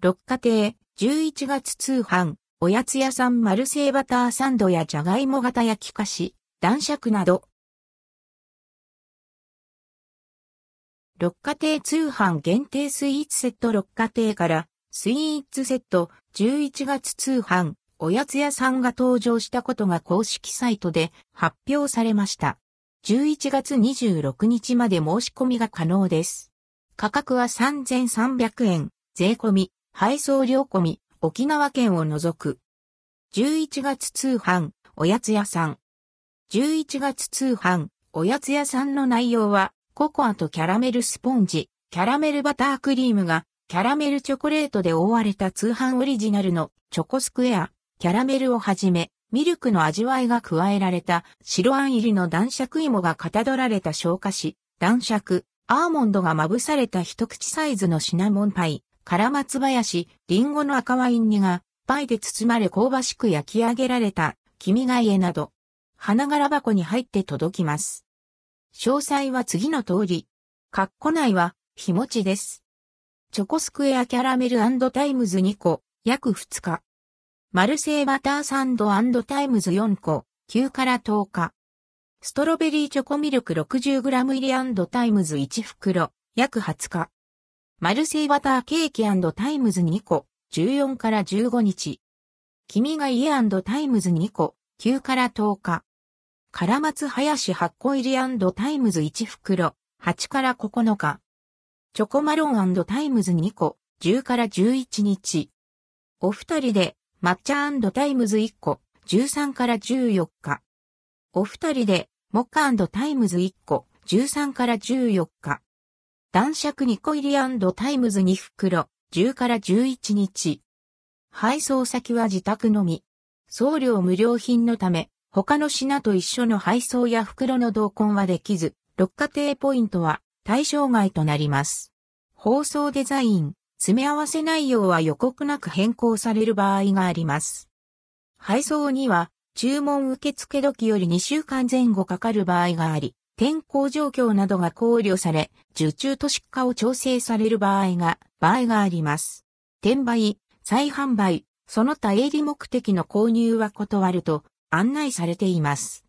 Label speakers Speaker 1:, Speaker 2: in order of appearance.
Speaker 1: 六花亭、11月通販、おやつ屋さんマルセイバターサンドやじゃがいも型焼き菓子、男爵など。六花亭通販限定スイーツセット六花亭からスイーツセット11月通販おやつ屋さんが登場したことが公式サイトで発表されました。11月26日まで申し込みが可能です。価格は3300円、税込み、配送料込み、沖縄県を除く。11月通販、おやつ屋さん。11月通販、おやつ屋さんの内容は、ココアとキャラメルスポンジ、キャラメルバタークリームが、キャラメルチョコレートで覆われた通販オリジナルのチョコスクエア、キャラメルをはじめ、ミルクの味わいが加えられた白あん入りの男爵芋がかたどられた消化し、男爵、アーモンドがまぶされた一口サイズのシナモンパイ、カラマツ林、リンゴの赤ワイン煮が、パイで包まれ香ばしく焼き上げられた、君が家など、花柄箱に入って届きます。詳細は次の通り。カッコ内は、日持ちです。チョコスクエアキャラメル times 2個、約2日。マルセイバターサンド times 4個、9から10日。ストロベリーチョコミルク 60g 入り times 1袋、約20日。マルセイバターケーキ times 2個、14から15日。君が家 times 2個、9から10日。カラマツ林8個入り times 1袋、8から9日。チョコマロン times 2個、10から11日。おふたりで抹茶 times 1個、13から14日。おふたりで、モッカ times 1個、13から14日。男爵2個入りtimes 2袋、10から11日。配送先は自宅のみ。送料無料品のため、他の品と一緒の配送や袋の同梱はできず、六花亭ポイントは対象外となります。包装デザイン、詰め合わせ内容は予告なく変更される場合があります。配送には注文受付時より2週間前後かかる場合があり、天候状況などが考慮され、受注と出荷を調整される場合が、場合があります。転売、再販売、その他営利目的の購入は断ると案内されています。